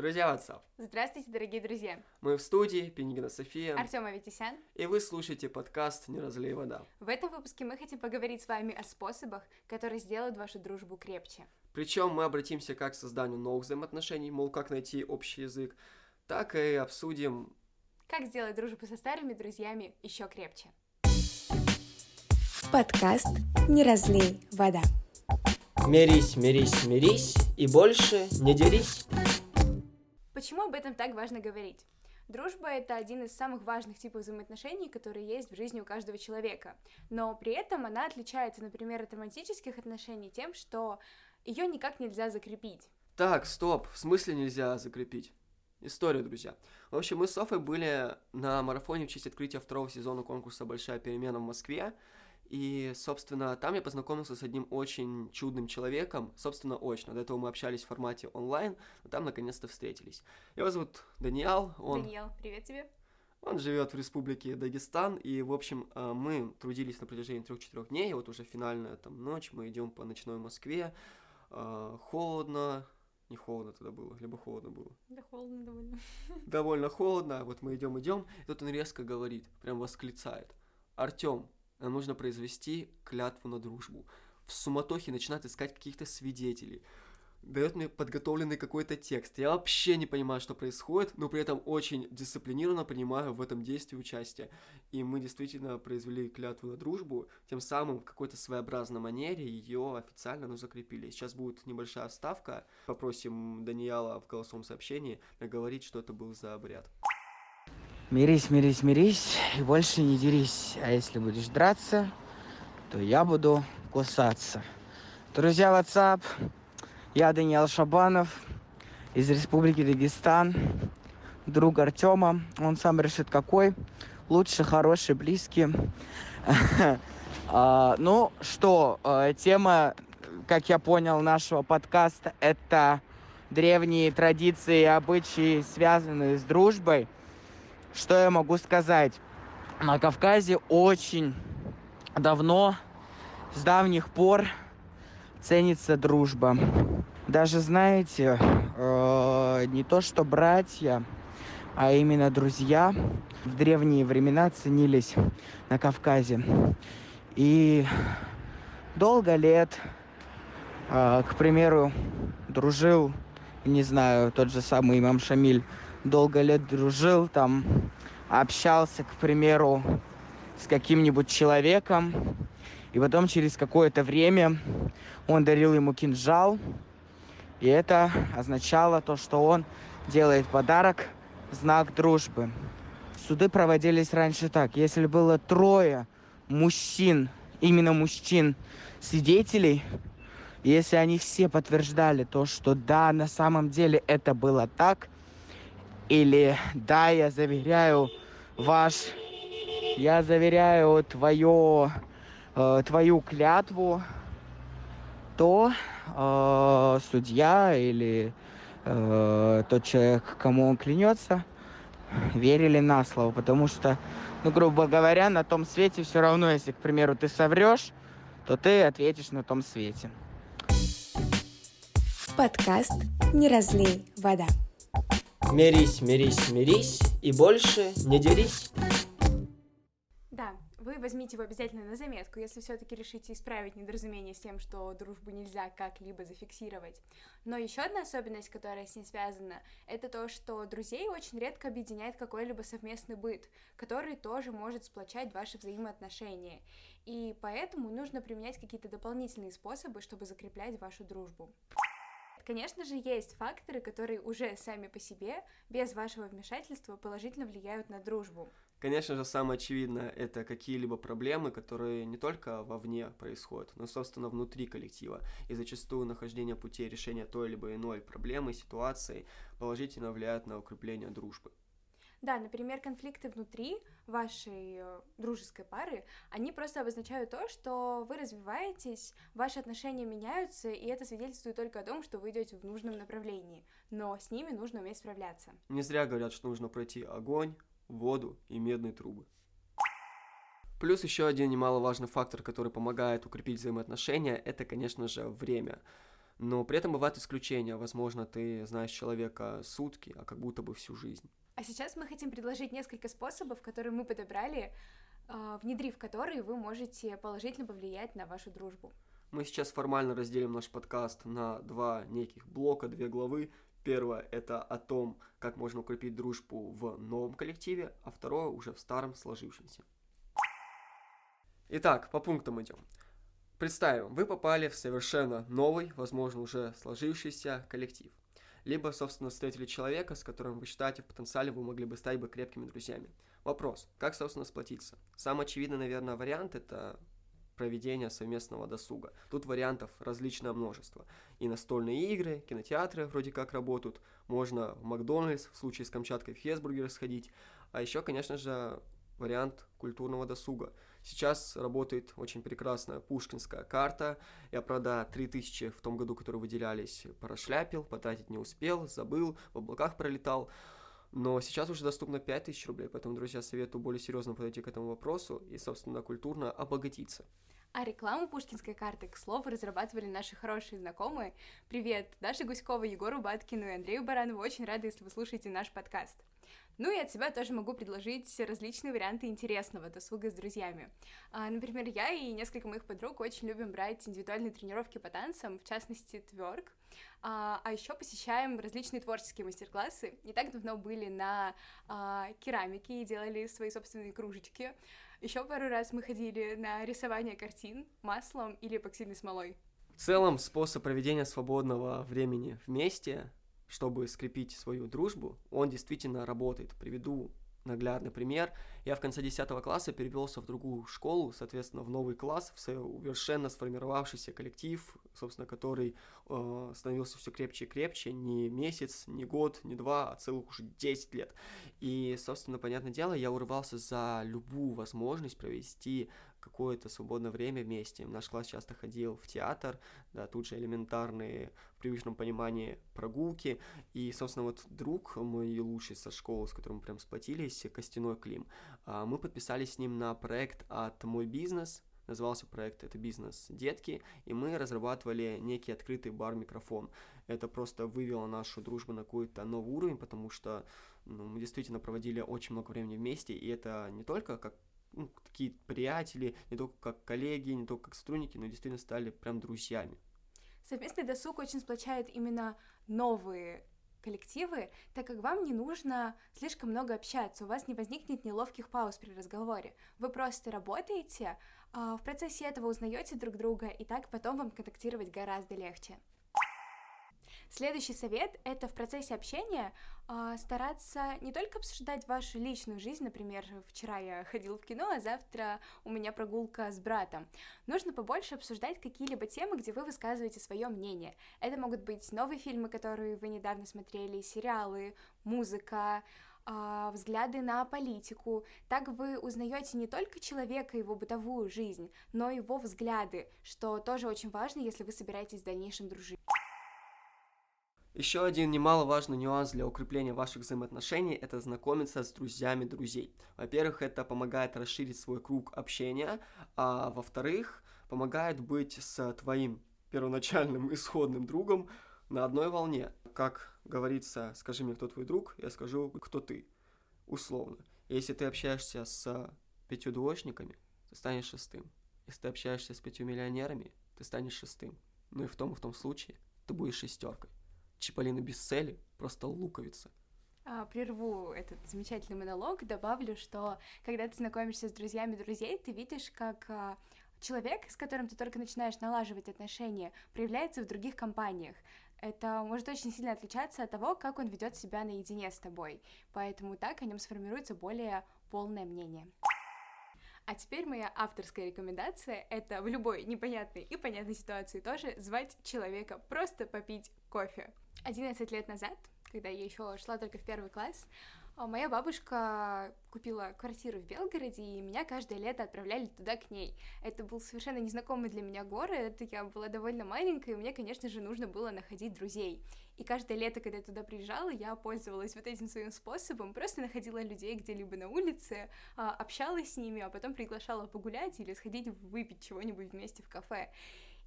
Друзья WhatsApp. Здравствуйте, дорогие друзья. Мы в студии, Пенигина София. Артем Аветисян. И вы слушаете подкаст «Не разлей вода». В этом выпуске мы хотим поговорить с вами о способах, которые сделают вашу дружбу крепче. Причем мы обратимся как к созданию новых взаимоотношений, мол, как найти общий язык, так и обсудим... Как сделать дружбу со старыми друзьями еще крепче. Подкаст «Не разлей вода». Мирись, мирись, мирись и больше не дерись. Почему об этом так важно говорить? Дружба — это один из самых важных типов взаимоотношений, которые есть в жизни у каждого человека. Но при этом она отличается, например, от романтических отношений тем, что ее никак нельзя закрепить. Так, стоп, в смысле нельзя закрепить? История, друзья. В общем, мы с Софой были на марафоне в честь открытия второго сезона конкурса «Большая перемена» в Москве, и, собственно, там я познакомился с одним очень чудным человеком, собственно, очно. До этого мы общались в формате онлайн, но там наконец-то встретились. Его зовут Даниэл. Он... Даниэл, привет тебе. Он живет в республике Дагестан, и, в общем, э, мы трудились на протяжении трех-четырех дней, и вот уже финальная там ночь, мы идем по ночной Москве, э, холодно, не холодно тогда было, либо холодно было. Да холодно довольно. Довольно холодно, вот мы идем, идем, и тут он резко говорит, прям восклицает. Артем, нужно произвести клятву на дружбу. В суматохе начинает искать каких-то свидетелей. Дает мне подготовленный какой-то текст. Я вообще не понимаю, что происходит, но при этом очень дисциплинированно принимаю в этом действии участие. И мы действительно произвели клятву на дружбу, тем самым в какой-то своеобразной манере ее официально ну, закрепили. Сейчас будет небольшая ставка. Попросим Даниэла в голосовом сообщении говорить, что это был за обряд. Мирись, мирись, мирись и больше не дерись. А если будешь драться, то я буду кусаться. Друзья, WhatsApp, я Даниил Шабанов из Республики Дагестан, друг Артема. Он сам решит, какой. Лучше, хороший, близкий. А, ну что, э, тема, как я понял, нашего подкаста, это древние традиции и обычаи, связанные с дружбой – что я могу сказать? На Кавказе очень давно, с давних пор ценится дружба. Даже, знаете, э, не то что братья, а именно друзья в древние времена ценились на Кавказе. И долго лет, э, к примеру, дружил, не знаю, тот же самый имам Шамиль долго лет дружил, там общался, к примеру, с каким-нибудь человеком, и потом через какое-то время он дарил ему кинжал, и это означало то, что он делает подарок, знак дружбы. Суды проводились раньше так. Если было трое мужчин, именно мужчин, свидетелей, если они все подтверждали то, что да, на самом деле это было так – или да, я заверяю ваш, я заверяю твое, э, твою клятву, то э, судья или э, тот человек, кому он клянется, верили на слово, потому что, ну, грубо говоря, на том свете все равно, если, к примеру, ты соврешь, то ты ответишь на том свете. Подкаст «Не разлей вода». Мирись, мирись, мирись и больше не дерись. Да, вы возьмите его обязательно на заметку, если все-таки решите исправить недоразумение с тем, что дружбу нельзя как-либо зафиксировать. Но еще одна особенность, которая с ней связана, это то, что друзей очень редко объединяет какой-либо совместный быт, который тоже может сплочать ваши взаимоотношения. И поэтому нужно применять какие-то дополнительные способы, чтобы закреплять вашу дружбу. Конечно же, есть факторы, которые уже сами по себе, без вашего вмешательства, положительно влияют на дружбу. Конечно же, самое очевидное — это какие-либо проблемы, которые не только вовне происходят, но, собственно, внутри коллектива. И зачастую нахождение путей решения той либо иной проблемы, ситуации положительно влияет на укрепление дружбы. Да, например, конфликты внутри вашей э, дружеской пары, они просто обозначают то, что вы развиваетесь, ваши отношения меняются, и это свидетельствует только о том, что вы идете в нужном направлении. Но с ними нужно уметь справляться. Не зря говорят, что нужно пройти огонь, воду и медные трубы. Плюс еще один немаловажный фактор, который помогает укрепить взаимоотношения, это, конечно же, время. Но при этом бывают исключения. Возможно, ты знаешь человека сутки, а как будто бы всю жизнь. А сейчас мы хотим предложить несколько способов, которые мы подобрали, а, внедрив которые вы можете положительно повлиять на вашу дружбу. Мы сейчас формально разделим наш подкаст на два неких блока, две главы. Первое – это о том, как можно укрепить дружбу в новом коллективе, а второе – уже в старом сложившемся. Итак, по пунктам идем. Представим, вы попали в совершенно новый, возможно, уже сложившийся коллектив. Либо, собственно, встретили человека, с которым вы считаете в потенциале вы могли бы стать бы крепкими друзьями. Вопрос, как, собственно, сплотиться? Самый очевидный, наверное, вариант – это проведения совместного досуга. Тут вариантов различное множество. И настольные игры, кинотеатры вроде как работают, можно в Макдональдс, в случае с Камчаткой в Хесбургер сходить, а еще, конечно же, вариант культурного досуга. Сейчас работает очень прекрасная пушкинская карта. Я, правда, 3000 в том году, которые выделялись, прошляпил, потратить не успел, забыл, в облаках пролетал. Но сейчас уже доступно 5000 рублей, поэтому, друзья, советую более серьезно подойти к этому вопросу и, собственно, культурно обогатиться. А рекламу пушкинской карты, к слову, разрабатывали наши хорошие знакомые. Привет, Даша Гуськова, Егору Баткину и Андрею Баранову. Очень рада, если вы слушаете наш подкаст. Ну и от себя тоже могу предложить различные варианты интересного досуга с друзьями. А, например, я и несколько моих подруг очень любим брать индивидуальные тренировки по танцам, в частности, тверк. А, а еще посещаем различные творческие мастер-классы. Не так давно были на а, керамике и делали свои собственные кружечки. Еще пару раз мы ходили на рисование картин маслом или эпоксидной смолой. В целом, способ проведения свободного времени вместе, чтобы скрепить свою дружбу, он действительно работает. Приведу наглядный пример. Я в конце 10 класса перевелся в другую школу, соответственно, в новый класс, в совершенно сформировавшийся коллектив, собственно, который э, становился все крепче и крепче, не месяц, не год, не два, а целых уже 10 лет. И, собственно, понятное дело, я урывался за любую возможность провести какое-то свободное время вместе. Наш класс часто ходил в театр, да, тут же элементарные в привычном понимании прогулки. И, собственно, вот друг мой лучший со школы, с которым мы прям сплотились, Костяной Клим, а, мы подписались с ним на проект от «Мой бизнес», назывался проект «Это бизнес детки», и мы разрабатывали некий открытый бар-микрофон. Это просто вывело нашу дружбу на какой-то новый уровень, потому что ну, мы действительно проводили очень много времени вместе, и это не только как ну, такие приятели, не только как коллеги, не только как сотрудники, но действительно стали прям друзьями. Совместный досуг очень сплочает именно новые коллективы, так как вам не нужно слишком много общаться, у вас не возникнет неловких пауз при разговоре. Вы просто работаете, а в процессе этого узнаете друг друга, и так потом вам контактировать гораздо легче. Следующий совет — это в процессе общения э, стараться не только обсуждать вашу личную жизнь, например, вчера я ходил в кино, а завтра у меня прогулка с братом. Нужно побольше обсуждать какие-либо темы, где вы высказываете свое мнение. Это могут быть новые фильмы, которые вы недавно смотрели, сериалы, музыка, а, взгляды на политику. Так вы узнаете не только человека, его бытовую жизнь, но и его взгляды, что тоже очень важно, если вы собираетесь в дальнейшем дружить. Еще один немаловажный нюанс для укрепления ваших взаимоотношений – это знакомиться с друзьями друзей. Во-первых, это помогает расширить свой круг общения, а во-вторых, помогает быть с твоим первоначальным исходным другом на одной волне. Как говорится, скажи мне, кто твой друг, я скажу, кто ты. Условно. Если ты общаешься с пятью двоечниками, ты станешь шестым. Если ты общаешься с пятью миллионерами, ты станешь шестым. Ну и в том и в том случае ты будешь шестеркой. Чиполлино без цели, просто луковица. А, прерву этот замечательный монолог, добавлю, что когда ты знакомишься с друзьями друзей, ты видишь, как а, человек, с которым ты только начинаешь налаживать отношения, проявляется в других компаниях. Это может очень сильно отличаться от того, как он ведет себя наедине с тобой. Поэтому так о нем сформируется более полное мнение. А теперь моя авторская рекомендация — это в любой непонятной и понятной ситуации тоже звать человека просто попить кофе. 11 лет назад, когда я еще шла только в первый класс, а, моя бабушка купила квартиру в Белгороде, и меня каждое лето отправляли туда к ней. Это был совершенно незнакомый для меня город, я была довольно маленькая, и мне, конечно же, нужно было находить друзей. И каждое лето, когда я туда приезжала, я пользовалась вот этим своим способом, просто находила людей где-либо на улице, а, общалась с ними, а потом приглашала погулять или сходить выпить чего-нибудь вместе в кафе.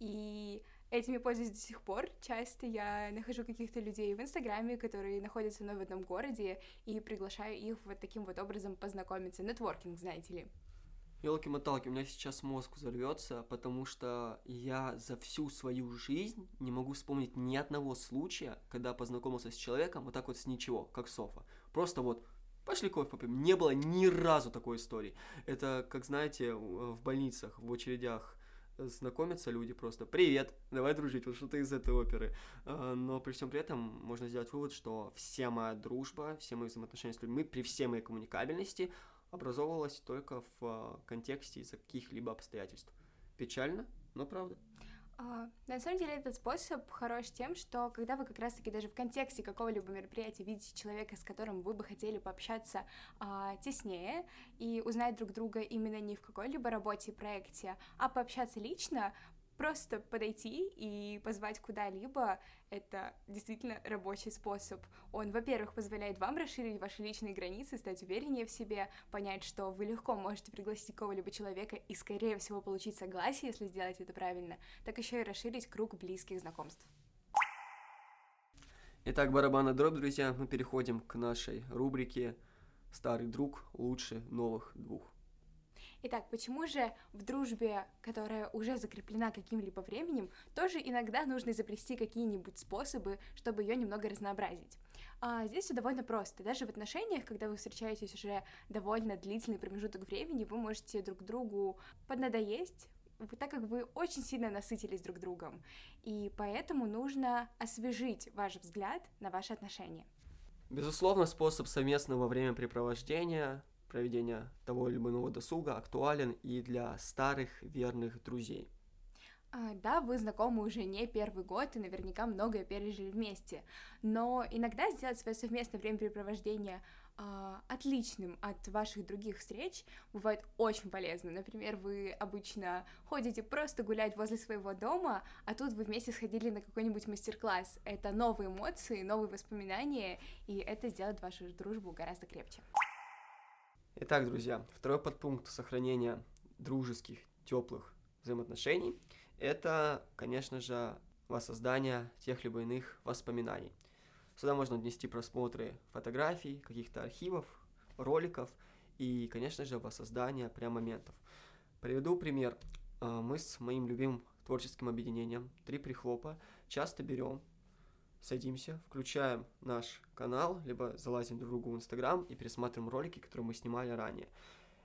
И Этими пользуюсь до сих пор. Часто я нахожу каких-то людей в Инстаграме, которые находятся мной в одном городе, и приглашаю их вот таким вот образом познакомиться. Нетворкинг, знаете ли. Елки-моталки, у меня сейчас мозг взорвется, потому что я за всю свою жизнь не могу вспомнить ни одного случая, когда познакомился с человеком вот так вот с ничего, как Софа. Просто вот пошли кофе попьем. Не было ни разу такой истории. Это, как знаете, в больницах, в очередях знакомятся люди просто «Привет, давай дружить, вот что-то из этой оперы». А, но при всем при этом можно сделать вывод, что вся моя дружба, все мои взаимоотношения с людьми при всей моей коммуникабельности образовывалась только в а, контексте из-за каких-либо обстоятельств. Печально, но правда. А, на самом деле этот способ хорош тем, что когда вы как раз-таки даже в контексте какого-либо мероприятия видите человека, с которым вы бы хотели пообщаться а, теснее и узнать друг друга именно не в какой-либо работе и проекте, а пообщаться лично, просто подойти и позвать куда-либо, это действительно рабочий способ. Он, во-первых, позволяет вам расширить ваши личные границы, стать увереннее в себе, понять, что вы легко можете пригласить кого-либо человека и, скорее всего, получить согласие, если сделать это правильно, так еще и расширить круг близких знакомств. Итак, барабанная дробь, друзья, мы переходим к нашей рубрике «Старый друг лучше новых двух». Итак, почему же в дружбе, которая уже закреплена каким-либо временем, тоже иногда нужно изобрести какие-нибудь способы, чтобы ее немного разнообразить? А здесь все довольно просто. Даже в отношениях, когда вы встречаетесь уже довольно длительный промежуток времени, вы можете друг другу поднадоесть, так как вы очень сильно насытились друг другом. И поэтому нужно освежить ваш взгляд на ваши отношения. Безусловно, способ совместного времяпрепровождения проведения того или иного досуга актуален и для старых верных друзей. А, да, вы знакомы уже не первый год и наверняка многое пережили вместе, но иногда сделать свое совместное времяпрепровождение а, отличным от ваших других встреч бывает очень полезно. Например, вы обычно ходите просто гулять возле своего дома, а тут вы вместе сходили на какой-нибудь мастер-класс. Это новые эмоции, новые воспоминания, и это сделает вашу дружбу гораздо крепче. Итак, друзья, второй подпункт сохранения дружеских, теплых взаимоотношений – это, конечно же, воссоздание тех либо иных воспоминаний. Сюда можно внести просмотры фотографий, каких-то архивов, роликов и, конечно же, воссоздание прям моментов. Приведу пример. А, мы с моим любимым творческим объединением «Три прихлопа» часто берем садимся, включаем наш канал, либо залазим друг другу в Инстаграм и пересматриваем ролики, которые мы снимали ранее.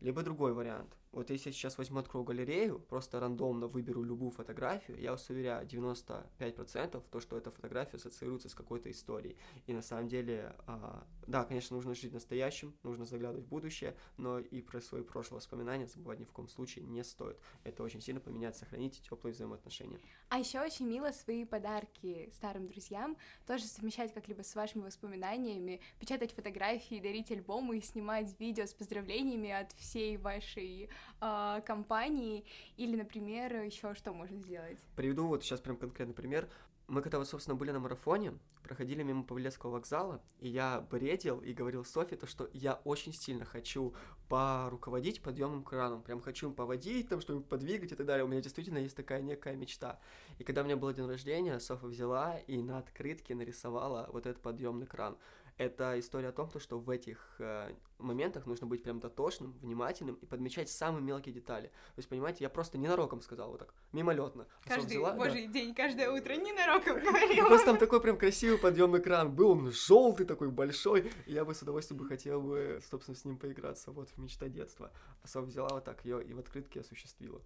Либо другой вариант. Вот если я сейчас возьму, открою галерею, просто рандомно выберу любую фотографию, я вас уверяю, 95% то, что эта фотография ассоциируется с какой-то историей. И на самом деле, а, да, конечно, нужно жить настоящим, нужно заглядывать в будущее, но и про свои прошлые воспоминания забывать ни в коем случае не стоит. Это очень сильно поменяет, сохранить теплые взаимоотношения. А еще очень мило свои подарки старым друзьям тоже совмещать как-либо с вашими воспоминаниями, печатать фотографии, дарить альбомы, снимать видео с поздравлениями от всей вашей э, компании, или, например, еще что можно сделать? Приведу вот сейчас прям конкретный пример. Мы когда вот, собственно, были на марафоне, проходили мимо Павелецкого вокзала, и я бредил и говорил Софи то, что я очень сильно хочу поруководить подъемным краном, прям хочу им поводить, там что-нибудь подвигать и так далее. У меня действительно есть такая некая мечта. И когда у меня был день рождения, Софа взяла и на открытке нарисовала вот этот подъемный кран это история о том, что в этих э, моментах нужно быть прям дотошным, внимательным и подмечать самые мелкие детали. То есть, понимаете, я просто ненароком сказал вот так, мимолетно. Каждый взяла, божий да. день, каждое утро ненароком говорила. Просто там такой прям красивый подъемный кран был, он желтый такой большой, и я бы с удовольствием бы хотел бы, собственно, с ним поиграться. Вот мечта детства. А Соф взяла вот так ее и в открытке осуществила.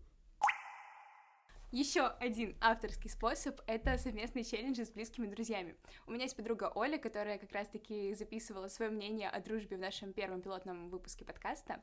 Еще один авторский способ — это совместные челленджи с близкими друзьями. У меня есть подруга Оля, которая как раз-таки записывала свое мнение о дружбе в нашем первом пилотном выпуске подкаста.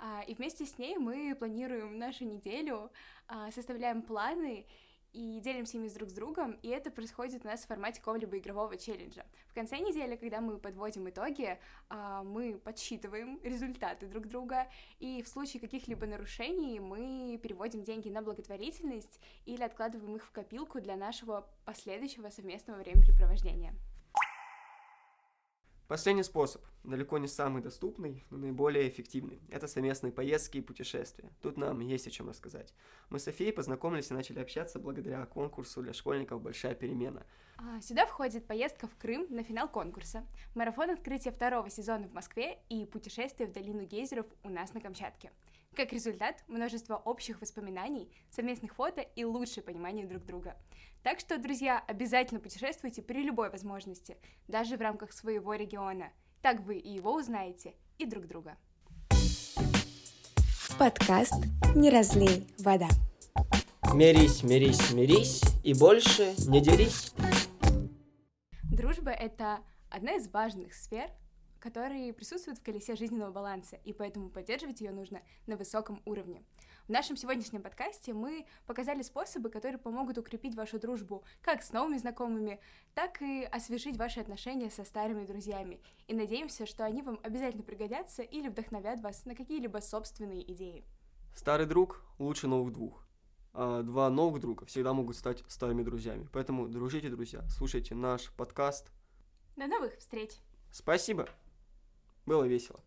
А, и вместе с ней мы планируем нашу неделю, а, составляем планы и делимся ими друг с другом, и это происходит у нас в формате какого-либо игрового челленджа. В конце недели, когда мы подводим итоги, а, мы подсчитываем результаты друг друга, и в случае каких-либо нарушений мы переводим деньги на благотворительность или откладываем их в копилку для нашего последующего совместного времяпрепровождения. Последний способ, далеко не самый доступный, но наиболее эффективный. Это совместные поездки и путешествия. Тут нам есть о чем рассказать. Мы с Софией познакомились и начали общаться благодаря конкурсу для школьников «Большая перемена». А, Сюда входит поездка в Крым на финал конкурса, марафон открытия второго сезона в Москве и путешествие в долину гейзеров у нас на Камчатке. Как результат, множество общих воспоминаний, совместных фото и лучшее понимание друг друга. Так что, друзья, обязательно путешествуйте при любой возможности, даже в рамках своего региона. Так вы и его узнаете, и друг друга. Подкаст «Не разлей вода». Мирись, мирись, мирись и больше не дерись. Дружба — это одна из важных сфер, которые присутствуют в колесе жизненного баланса, и поэтому поддерживать ее нужно на высоком уровне. В нашем сегодняшнем подкасте мы показали способы, которые помогут укрепить вашу дружбу как с новыми знакомыми, так и освежить ваши отношения со старыми друзьями. И надеемся, что они вам обязательно пригодятся или вдохновят вас на какие-либо собственные идеи. Старый друг лучше новых двух. А два новых друга всегда могут стать старыми друзьями. Поэтому дружите, друзья, слушайте наш подкаст. До новых встреч! Спасибо! Было весело.